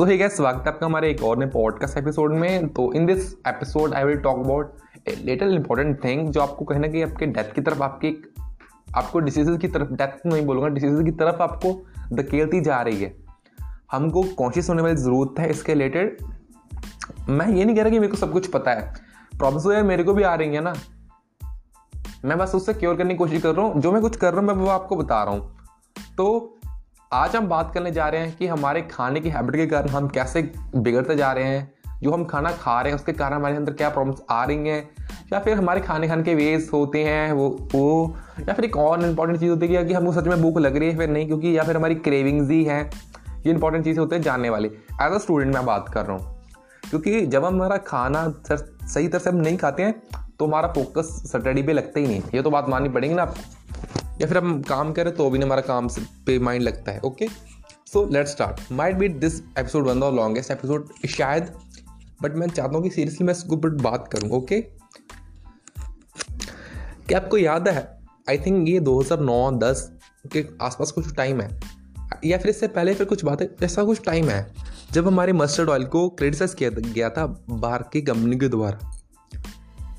सो ही gas स्वागत है आपका हमारे एक और नए पॉडकास्ट एपिसोड में। तो in this episode I will talk about little important thing जो आपको कहीं ना कहीं आपके डेथ की तरफ़, आपकी आपको डिसीजेज की तरफ़ डेथ नहीं बोलूँगा डिसीजेज की तरफ़ आपको धकेलती जा रही है। हमको कॉन्शियस होने वाली ज़रूरत है इसके रिलेटेड मैं ये नहीं कह रहा कि मेरे को सब कुछ पता है। प्रॉब्लम्स तो यार मेरे को भी आ रही है ना। मैं बस उससे क्योर करने की कोशिश कर रहा हूँ। जो मैं कुछ कर रहा हूँ, मैं वो आपको बता रहा हूँ। तो आज हम बात करने जा रहे हैं कि हमारे खाने की हैबिट के कारण हम कैसे बिगड़ते जा रहे हैं, जो हम खाना खा रहे हैं, उसके कारण हमारे अंदर क्या प्रॉब्लम्स आ रही हैं, या फिर हमारे खाने खाने के वेज होते हैं, वो वो, या फिर एक और इंपॉर्टेंट चीज़ होती है कि हमको सच में भूख लग रही है, फिर नहीं, क्योंकि या फिर हमारी क्रेविंग्स ही हैं, ये इंपॉर्टेंट चीज़ें होते हैं जानने वाली। एज अ स्टूडेंट मैं बात कर रहा हूँ, क्योंकि जब हम हमारा खाना सर, सही तरह से हम नहीं खाते हैं तो हमारा फोकस स्टडी पे लगता ही नहीं ये तो बात माननी पड़ेगी ना आपको। या फिर हम काम करें तो भी हमारा काम पे माइंड लगता है okay so let start might be this episode one the longest episode शायद बट मैं चाहता हूँ कि सीरियसली मैं इसके ऊपर बात करूँ ओके क्या आपको याद है? आई थिंक ये 2009-10 के आसपास कुछ टाइम है, या फिर इससे पहले फिर कुछ बात है ऐसा कुछ टाइम है, जब हमारे मस्टर्ड ऑयल को क्रिटिसाइज किया गया था बाहर की कंपनी के द्वारा।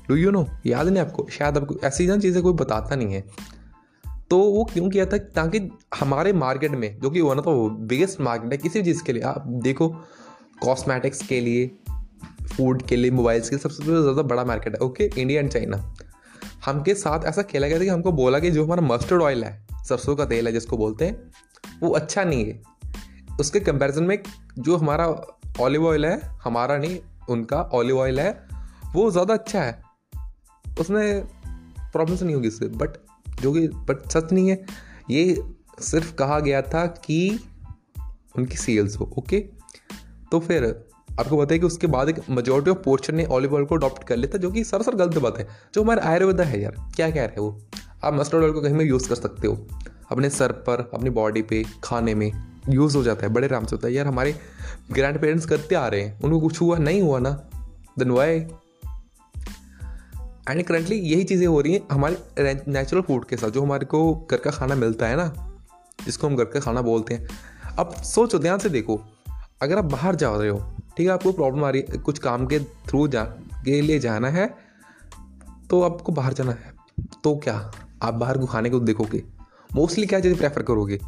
डू यू नो याद नहीं आपको? शायद आपको ऐसी ना चीज़ें कोई बताता नहीं है। तो वो क्यों किया था ताकि हमारे मार्केट में, जो कि one of the biggest market है किसी चीज़ के लिए, आप देखो कॉस्मेटिक्स के लिए फ़ूड के लिए मोबाइल्स के लिए सबसे ज़्यादा बड़ा मार्केट है ओके इंडिया एंड चाइना हमके साथ ऐसा खेला गया था कि हमको बोला कि जो हमारा मस्टर्ड ऑयल है, सरसों का तेल है जिसको बोलते हैं, वो अच्छा नहीं है। उसके कंपैरिजन में जो हमारा ऑलिव ऑयल है, हमारा नहीं, उनका ऑलिव ऑयल है, वो ज़्यादा अच्छा है। उसमें प्रॉब्लम्स नहीं होगी इससे बट जो कि बट सच नहीं है। ये सिर्फ़ कहा गया था कि उनकी सेल्स हो ओके तो फिर आपको पता है कि उसके बाद एक मेजोरिटी ऑफ़ पोर्शन ने ऑलिव ऑयल को अडॉप्ट कर लिया था, जो कि सर गलत बात है। जो हमारे आयुर्वेदा है यार, क्या कह रहे हैं? आप मस्टर्ड ऑयल को कहीं में यूज़ कर सकते हो। अपने सर पर, अपनी बॉडी पे, खाने में यूज़ हो जाता है। बड़े आराम से होता है। यार हमारे ग्रैंड पेरेंट्स करते आ रहे हैं, उनको कुछ हुआ? नहीं हुआ ना? देन वाई एंड करंटली यही चीज़ें हो रही हैं हमारे नेचुरल फ़ूड के साथ, जो हमारे को घर का खाना मिलता है ना, जिसको हम घर का खाना बोलते हैं। अब सोचो, ध्यान से देखो, अगर आप बाहर जा रहे हो, ठीक है, आपको प्रॉब्लम आ रही है, कुछ काम के थ्रू जा के लिए जाना है तो आपको बाहर जाना है। तो क्या? आप बाहर को खाने को देखोगे। मोस्टली क्या चीज़ प्रेफर करोगे?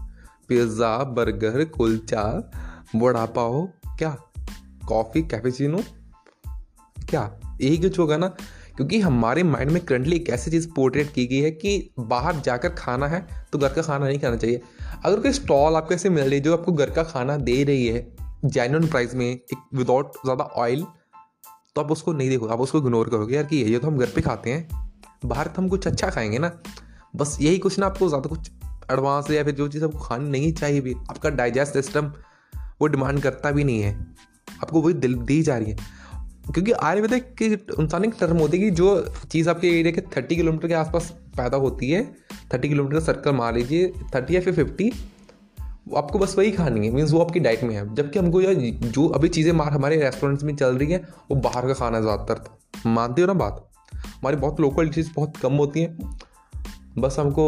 पिज़्ज़ा बर्गर कुलचा बड़ा पाओ क्या? कॉफ़ी कैफेचिनो क्या? यही कुछ होगा ना? क्योंकि हमारे माइंड में करंटली एक ऐसी चीज़ पोर्ट्रेट की गई है कि बाहर जाकर खाना है तो घर का खाना नहीं खाना चाहिए। अगर कोई स्टॉल आपको ऐसे मिल रही है जो आपको घर का खाना दे रही है जेन्यून प्राइस में, एक विदाउट ज़्यादा ऑयल तो आप उसको नहीं देखोगे आप उसको इग्नोर करोगे, यार कि ये तो हम घर पे खाते हैं, बाहर तो हम कुछ अच्छा खाएँगे ना। बस यही कुछ ना आपको ज़्यादा कुछ एडवांस या फिर जो चीज़ आपको खानी नहीं चाहिए भी, आपका डाइजेस्ट सिस्टम वो डिमांड करता भी नहीं है। आपको वही दिल दी जा रही है। क्योंकि आयुर्वेदिक की इंसान एक टर्म होती है कि जो चीज़ आपके एरिया के थर्टी किलोमीटर के आसपास पैदा होती है, थर्टी किलोमीटर का सर्कल मार लीजिए, थर्टी या फिर फिफ्टी आपको बस वही खानी है मीन्स वो आपकी डाइट में है। जबकि हमको यार जो अभी चीज़ें मार हमारे रेस्टोरेंट्स में चल रही हैं, वो बाहर का खाना ज़्यादातर मानते हो ना बात? हमारी बहुत लोकल डिशेज बहुत कम होती हैं, बस हमको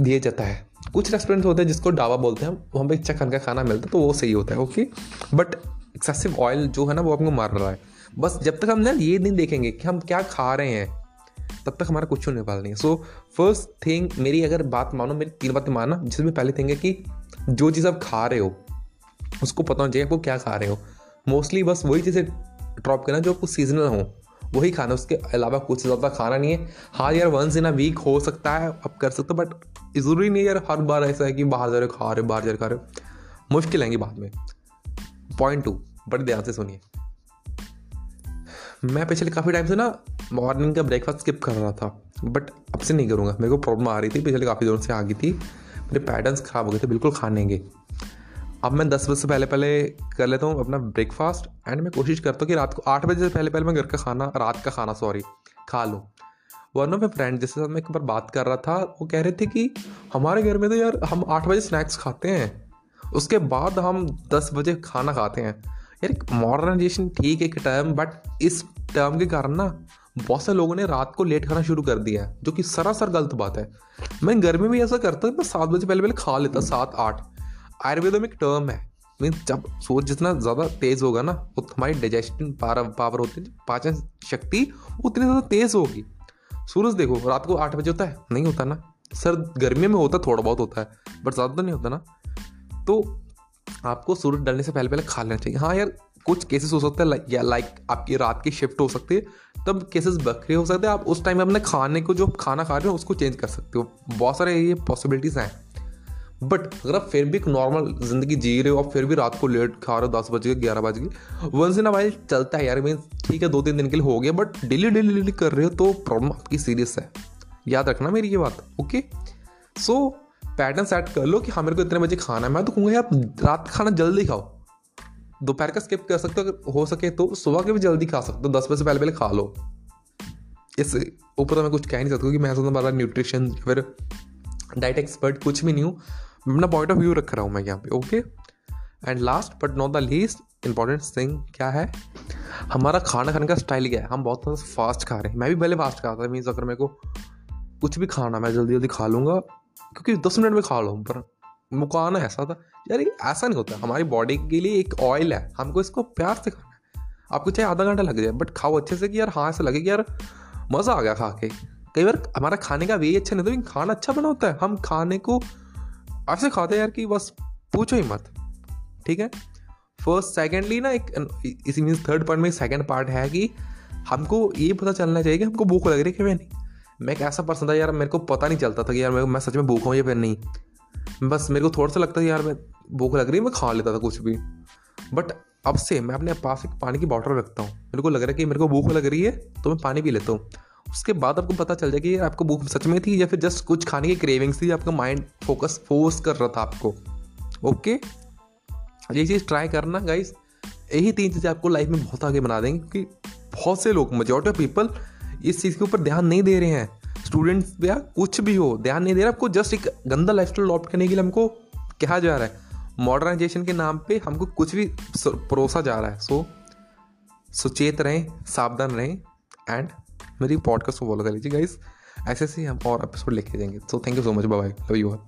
दिया जाता है। कुछ रेस्टोरेंट होते हैं जिसको ढाबा बोलते हैं, वहाँ पर अच्छा खान का खाना मिलता है तो वो सही होता है ओके बट एक्सेसिव ऑयल जो है ना, वो आपको मार रहा है। बस जब तक हम ना ये नहीं देखेंगे कि हम क्या खा रहे हैं, तब तक हमारा कुछ होने वाला नहीं सो फ़र्स्ट थिंग मेरी अगर बात मानो, मेरी तीन बातें माना जिसमें पहली थिंग है कि जो चीज़ आप खा रहे हो, उसको पता होना चाहिए आपको क्या खा रहे हो। मोस्टली बस वही चीज़ें ड्रॉप करना जो आपको सीजनल हो, वही खाना। उसके अलावा कुछ ज़्यादा खाना नहीं है। हाँ यार वंस इन अ वीक हो सकता है, आप कर सकते हो बट ज़रूरी नहीं यार हर बार ऐसा है कि बाहर जा रहे हो, खा रहे हो, बाहर जा रहे खा रहे हो। मुश्किल आएँगी बाद में। पॉइंट टू बड़े ध्यान से सुनिए। मैं पिछले काफ़ी टाइम से ना मॉर्निंग का ब्रेकफास्ट स्किप कर रहा था बट अब से नहीं करूँगा। मेरे को प्रॉब्लम आ रही थी, पिछले काफ़ी दिनों से आ गई थी। मेरे पैटर्न्स ख़राब हो गए थे, बिल्कुल खाने के अब मैं दस बजे से पहले पहले कर लेता हूँ अपना ब्रेकफास्ट एंड मैं कोशिश करता हूँ कि रात को आठ बजे से पहले पहले मैं घर का खाना, रात का खाना सॉरी खा लूँ। वरना माई फ्रेंड जिसके साथ मैं एक बार बात कर रहा था, वो कह रहे थे कि हमारे घर में तो यार हम आठ बजे स्नैक्स खाते हैं। उसके बाद हम दस बजे खाना खाते हैं। यार, एक मॉडर्नाइजेशन ठीक है, एक टर्म बट इस टर्म के कारण ना, बहुत से लोगों ने रात को लेट खाना शुरू कर दिया है, जो कि सरासर गलत बात है। मैं गर्मी में ऐसा करता मैं सात बजे पहले पहले खा लेता, सात, आठ। आयुर्वेद में एक टर्म है। मीन्स जब सूरज जितना ज़्यादा तेज़ होगा ना वो हमारी डाइजेशन पावर होती है, पाचन शक्ति उतनी ज़्यादा तेज़ होगी। सूरज देखो, रात को आठ बजे होता है? नहीं होता ना। सर गर्मी में होता, थोड़ा बहुत होता है बट ज़्यादा तो नहीं होता ना। तो आपको सूरज डलने से पहले पहले खा लेना चाहिए। हाँ यार, कुछ केसेस हो सकते हैं या लाइक आपकी रात की शिफ्ट हो सकती है। तब केसेस बकरे हो सकते हैं। आप उस टाइम अपने खाने को, जो खाना खा रहे हो, उसको चेंज कर सकते हो। बहुत सारे ये पॉसिबिलिटीज़ हैं। बट अगर आप फिर भी एक नॉर्मल ज़िंदगी जी रहे हो और फिर भी रात को लेट खा रहे हो, दस बजे ग्यारह बजे वंस इन वाइल चलता है यार। मीन ठीक है दो तीन दिन के लिए हो गया बट डेली डेली डेली कर रहे हो तो प्रॉब्लम आपकी सीरियस है। याद रखना मेरी ये बात ओके सो पैटर्न सेट कर लो कि हाँ मेरे को इतने बजे खाना है। मैं तो कहूँगा आप रात का खाना जल्दी खाओ। दोपहर का स्किप कर सकते हो हो सके तो सुबह के भी जल्दी खा सकते हो। दस बजे से पहले पहले खा लो। इस ऊपर तो मैं कुछ कह नहीं सकता, क्योंकि मैं सोचता हमारा न्यूट्रिशन फिर डाइट एक्सपर्ट कुछ भी नहीं हूँ। मैं अपना पॉइंट ऑफ़ व्यू रख रहा हूँ मैं यहाँ पे okay and last but not the least important thing क्या है? हमारा खाना खाने का स्टाइल क्या है? हम बहुत फास्ट खा रहे हैं। मैं भी पहले फास्ट खाता था मीन्स अगर मेरे को कुछ भी खाना मैं जल्दी जल्दी खा लूँगा। क्योंकि दस मिनट में खा लो, पर मुकाना ऐसा था। यार ये ऐसा नहीं होता। हमारी बॉडी के लिए एक ऑयल है। हमको इसको प्यार से खाना है। आपको चाहे आधा घंटा लग जाए बट खाओ अच्छे से कि यार हाँ ऐसा लगे कि यार, मज़ा आ गया खा के। कई बार हमारा खाने का वे अच्छा नहीं होता खाना अच्छा बना होता है। हम खाने को ऐसे खाते हैं यार कि बस पूछो ही मत। ठीक है? फ़र्स्ट सेकेंडली ना, एक इसी मीन्स थर्ड पार्ट में सेकेंड पार्ट है कि हमको ये पता चलना चाहिए कि हमको भूख लग रही है कि नहीं। मैं एक ऐसा पर्सन था यार? मेरे को पता नहीं चलता था कि यार मैं मैं सच में भूखा हूँ या फिर नहीं। बस मेरे को थोड़ा सा लगता था यार मैं भूख लग रही है, मैं खा लेता था कुछ भी। बट अब से मैं अपने पास एक पानी की बॉटल रखता हूँ। मेरे को लग रहा है कि मेरे को भूख लग रही है तो मैं पानी पी लेता हूँ। उसके बाद आपको पता चल जाए कि आपको भूख सच में थी या फिर जस्ट कुछ खाने की क्रेविंग्स थी, आपका माइंड फोकस फोर्स कर रहा था आपको। ओके ये चीज़ ट्राई करना गाइस यही तीन चीज़ें आपको लाइफ में बहुत आगे बना देंगे, क्योंकि बहुत से लोग मेजोरिटी ऑफ़ पीपल इस चीज़ के ऊपर ध्यान नहीं दे रहे हैं। स्टूडेंट्स या कुछ भी हो, ध्यान नहीं दे रहा, आपको जस्ट एक गंदा लाइफ स्टाइल अडॉप्ट करने के लिए हमको कहा जा रहा है। मॉडर्नाइजेशन के नाम पे हमको कुछ भी परोसा जा रहा है। सो सुचेत रहें, सावधान रहें एंड मेरी पॉडकास्ट को फॉलो कर लीजिए गाइस ऐसे से हम और एपिसोड लेके जाएँगे। So thank you so much bye love you all